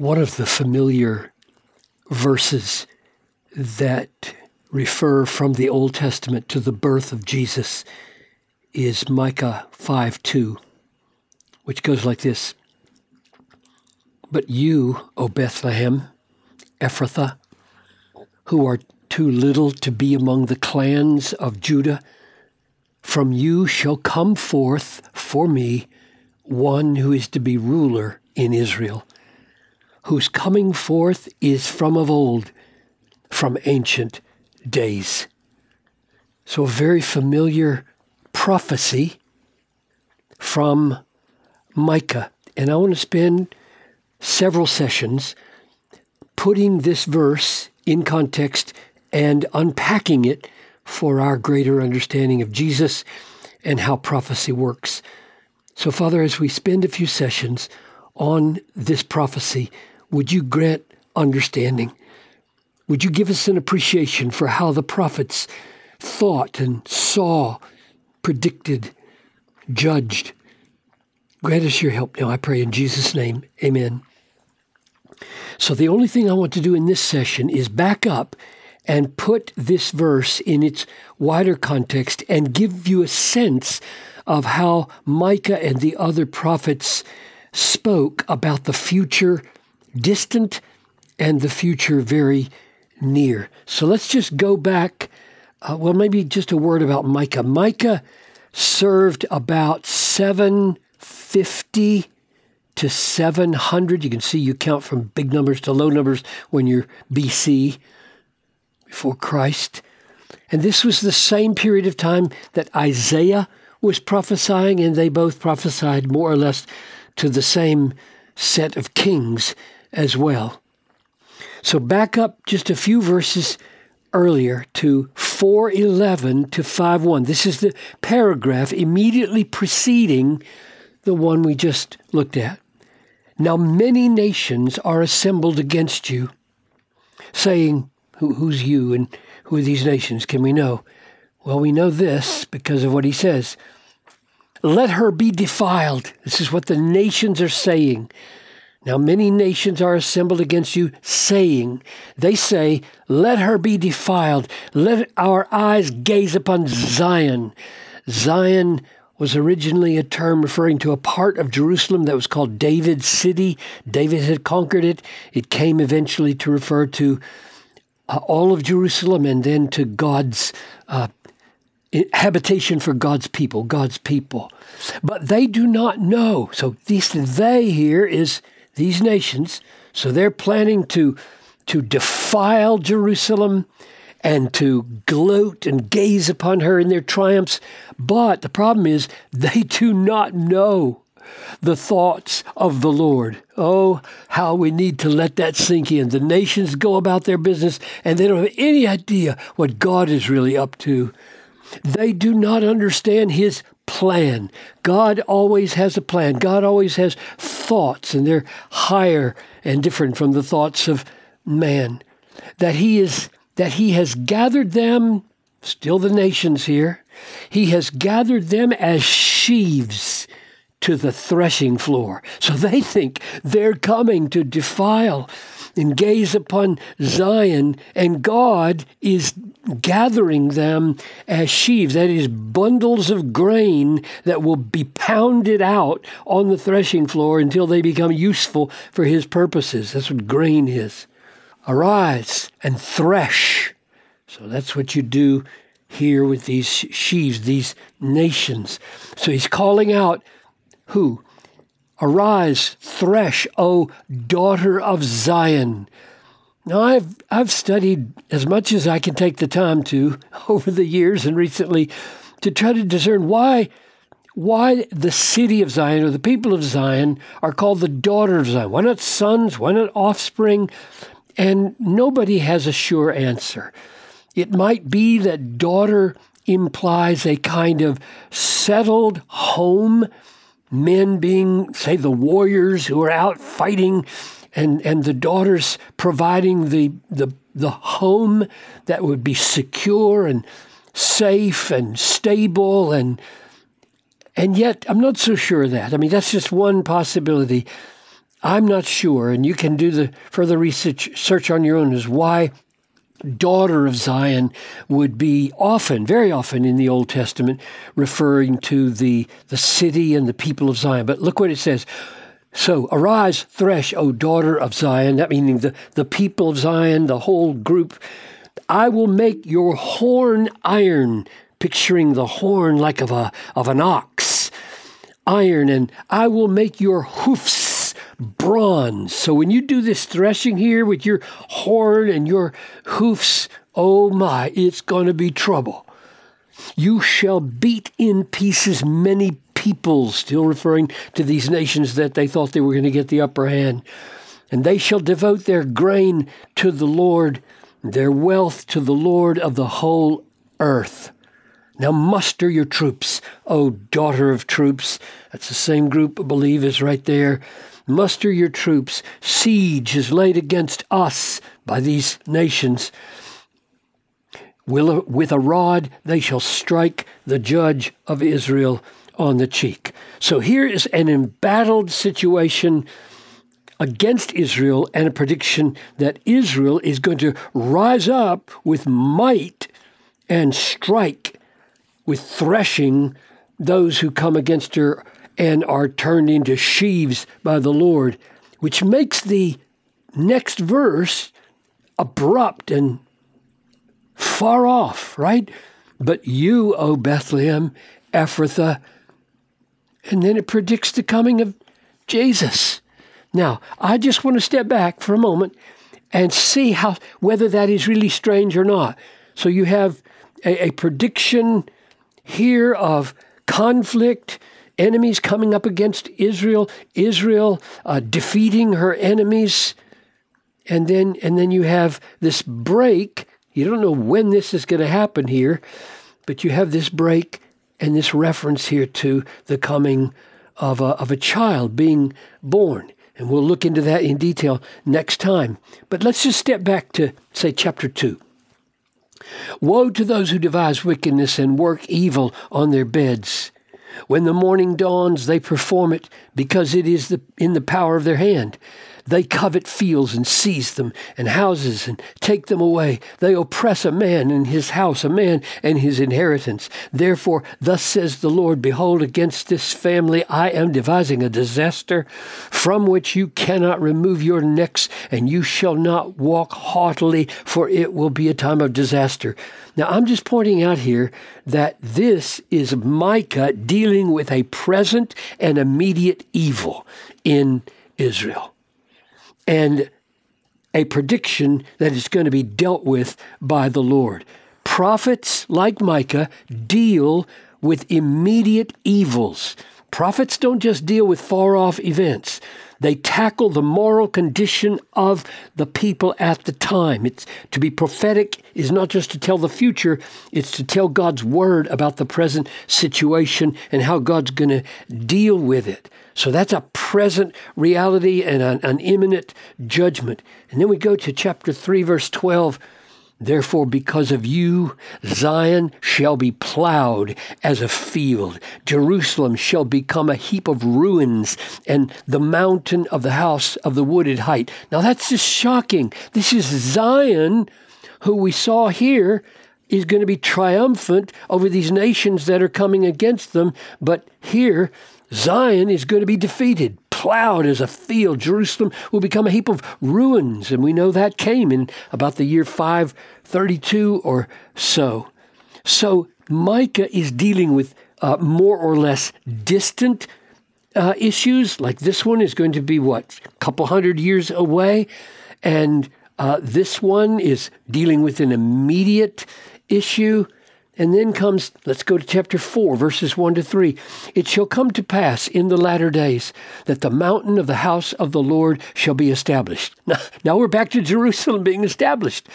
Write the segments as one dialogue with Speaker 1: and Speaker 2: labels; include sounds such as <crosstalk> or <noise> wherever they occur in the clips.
Speaker 1: one of the familiar verses that refer from the Old Testament to the birth of Jesus is Micah 5 2, which goes like this. But you, O Bethlehem, Ephrathah, who are too little to be among the clans of Judah, from you shall come forth for me one who is to be ruler in Israel, whose coming forth is from of old, from ancient days. So, a very familiar prophecy from Micah. And I want to spend several sessions putting this verse in context and unpacking it for our greater understanding of Jesus and how prophecy works. So, Father, as we spend a few sessions on this prophecy, would you grant understanding? Would you give us an appreciation for how the prophets thought and saw, predicted, judged? Grant us your help now, I pray in Jesus' name. Amen. So, the only thing I want to do in this session is back up and put this verse in its wider context and give you a sense of how Micah and the other prophets spoke about the future distant and the future very near. So let's just go back. Uh, well, maybe just a word about Micah. Micah served about 750 to 700. You can see you count from big numbers to low numbers when you're BC, before Christ. And this was the same period of time that Isaiah was prophesying, and they both prophesied more or less to the same set of kings as well. So back up just a few verses earlier to 411 to 51. This is the paragraph immediately preceding the one we just looked at. Now many nations are assembled against you, saying, Who, Who's you and who are these nations? Can we know? Well, we know this because of what he says. Let her be defiled. This is what the nations are saying. Now many nations are assembled against you, saying, They say, Let her be defiled. Let our eyes gaze upon Zion. Zion was originally a term referring to a part of Jerusalem that was called David's city. David had conquered it. It came eventually to refer to uh, all of Jerusalem and then to God's uh, habitation for God's people, God's people. But they do not know. So this they here is these nations. So they're planning to, to defile Jerusalem and to gloat and gaze upon her in their triumphs. But the problem is, they do not know the thoughts of the Lord. Oh, how we need to let that sink in. The nations go about their business and they don't have any idea what God is really up to. They do not understand His plan. God always has a plan. God always has thoughts, and they're higher and different from the thoughts of man. That he is that he has gathered them, still the nations here. He has gathered them as sheaves to the threshing floor. So they think they're coming to defile and gaze upon Zion, and God is gathering them as sheaves, that is, bundles of grain that will be pounded out on the threshing floor until they become useful for his purposes. That's what grain is. Arise and thresh. So that's what you do here with these sheaves, these nations. So he's calling out who? Arise, thresh, O daughter of Zion. Now, I've, I've studied as much as I can take the time to <laughs> over the years and recently to try to discern why, why the city of Zion or the people of Zion are called the daughter of Zion. Why not sons? Why not offspring? And nobody has a sure answer. It might be that daughter implies a kind of settled home men being, say, the warriors who are out fighting, and, and the daughters providing the, the, the home that would be secure and safe and stable and and yet I'm not so sure of that. I mean that's just one possibility. I'm not sure, and you can do the further research search on your own, is why daughter of Zion would be often, very often in the Old Testament, referring to the, the city and the people of Zion. But look what it says. So arise, thresh, O daughter of Zion, that meaning the, the people of Zion, the whole group. I will make your horn iron, picturing the horn like of a of an ox, iron, and I will make your hoofs bronze. So when you do this threshing here with your horn and your hoofs, oh my, it's going to be trouble. You shall beat in pieces many peoples, still referring to these nations that they thought they were going to get the upper hand. And they shall devote their grain to the Lord, their wealth to the Lord of the whole earth. Now muster your troops, O daughter of troops. That's the same group, I believe, is right there. Muster your troops. Siege is laid against us by these nations. With a rod they shall strike the judge of Israel on the cheek. So here is an embattled situation against Israel and a prediction that Israel is going to rise up with might and strike with threshing those who come against her and are turned into sheaves by the Lord, which makes the next verse abrupt and far off, right? But you, O Bethlehem, Ephrathah, and then it predicts the coming of Jesus. Now, I just want to step back for a moment and see how whether that is really strange or not. So you have a, a prediction here of conflict enemies coming up against Israel, Israel uh, defeating her enemies, and then and then you have this break. You don't know when this is going to happen here, but you have this break and this reference here to the coming of a, of a child being born. And we'll look into that in detail next time. But let's just step back to, say, chapter 2. Woe to those who devise wickedness and work evil on their beds. When the morning dawns, they perform it because it is the, in the power of their hand. They covet fields and seize them, and houses and take them away. They oppress a man and his house, a man and his inheritance. Therefore, thus says the Lord Behold, against this family I am devising a disaster from which you cannot remove your necks, and you shall not walk haughtily, for it will be a time of disaster. Now, I'm just pointing out here that this is Micah dealing with a present and immediate evil in Israel and a prediction that is going to be dealt with by the Lord. Prophets like Micah deal with immediate evils. Prophets don't just deal with far off events. They tackle the moral condition of the people at the time. It's to be prophetic is not just to tell the future, it's to tell God's word about the present situation and how God's going to deal with it. So that's a present reality and an, an imminent judgment. And then we go to chapter 3, verse 12. Therefore, because of you, Zion shall be plowed as a field. Jerusalem shall become a heap of ruins, and the mountain of the house of the wooded height. Now, that's just shocking. This is Zion, who we saw here is going to be triumphant over these nations that are coming against them. But here, Zion is going to be defeated, plowed as a field. Jerusalem will become a heap of ruins, and we know that came in about the year 532 or so. So Micah is dealing with uh, more or less distant uh, issues, like this one is going to be what, a couple hundred years away, and uh, this one is dealing with an immediate issue. And then comes, let's go to chapter 4, verses 1 to 3. It shall come to pass in the latter days that the mountain of the house of the Lord shall be established. Now, now we're back to Jerusalem being established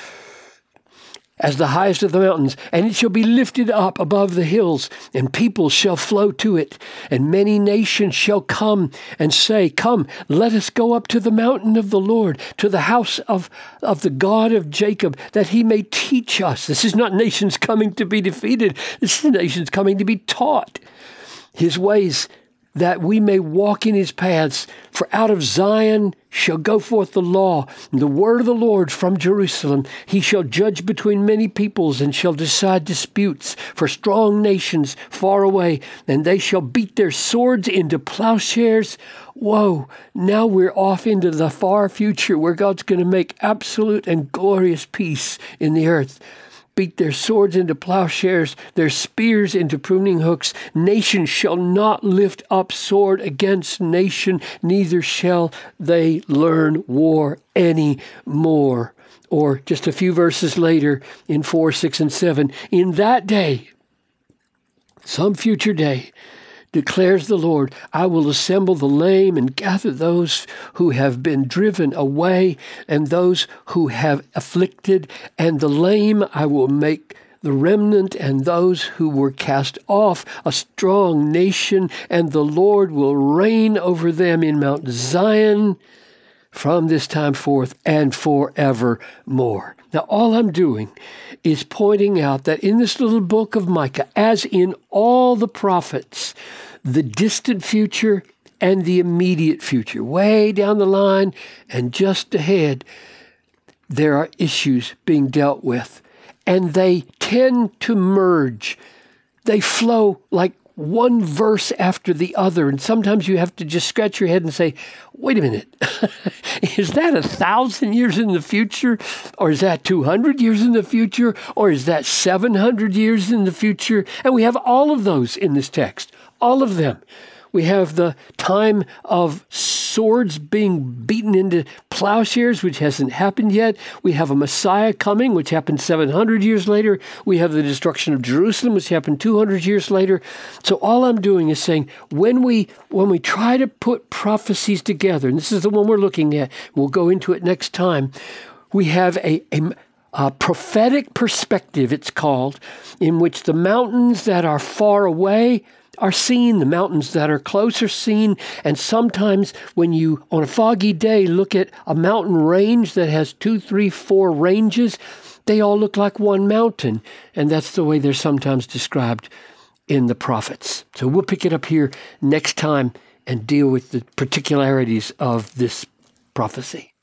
Speaker 1: as the highest of the mountains, and it shall be lifted up above the hills, and people shall flow to it, and many nations shall come and say, Come, let us go up to the mountain of the Lord, to the house of, of the God of Jacob, that he may teach us. This is not nations coming to be defeated, this is nations coming to be taught his ways that we may walk in his paths. For out of Zion shall go forth the law, and the word of the Lord from Jerusalem. He shall judge between many peoples, and shall decide disputes for strong nations far away, and they shall beat their swords into plowshares. Whoa, now we're off into the far future where God's going to make absolute and glorious peace in the earth beat their swords into plowshares, their spears into pruning hooks. Nation shall not lift up sword against nation, neither shall they learn war any more. Or just a few verses later in 4, 6, and 7, in that day, some future day, declares the Lord, I will assemble the lame and gather those who have been driven away and those who have afflicted, and the lame I will make the remnant and those who were cast off a strong nation, and the Lord will reign over them in Mount Zion from this time forth and forevermore. Now, all I'm doing is pointing out that in this little book of Micah, as in all the prophets, the distant future and the immediate future, way down the line and just ahead, there are issues being dealt with. And they tend to merge. They flow like one verse after the other. And sometimes you have to just scratch your head and say, wait a minute, <laughs> is that a thousand years in the future? Or is that 200 years in the future? Or is that 700 years in the future? And we have all of those in this text all of them. We have the time of swords being beaten into plowshares, which hasn't happened yet. We have a Messiah coming, which happened 700 years later. We have the destruction of Jerusalem, which happened 200 years later. So all I'm doing is saying when we when we try to put prophecies together, and this is the one we're looking at, we'll go into it next time. We have a, a a prophetic perspective, it's called, in which the mountains that are far away are seen, the mountains that are close are seen, and sometimes when you, on a foggy day, look at a mountain range that has two, three, four ranges, they all look like one mountain, and that's the way they're sometimes described in the prophets. So we'll pick it up here next time and deal with the particularities of this prophecy.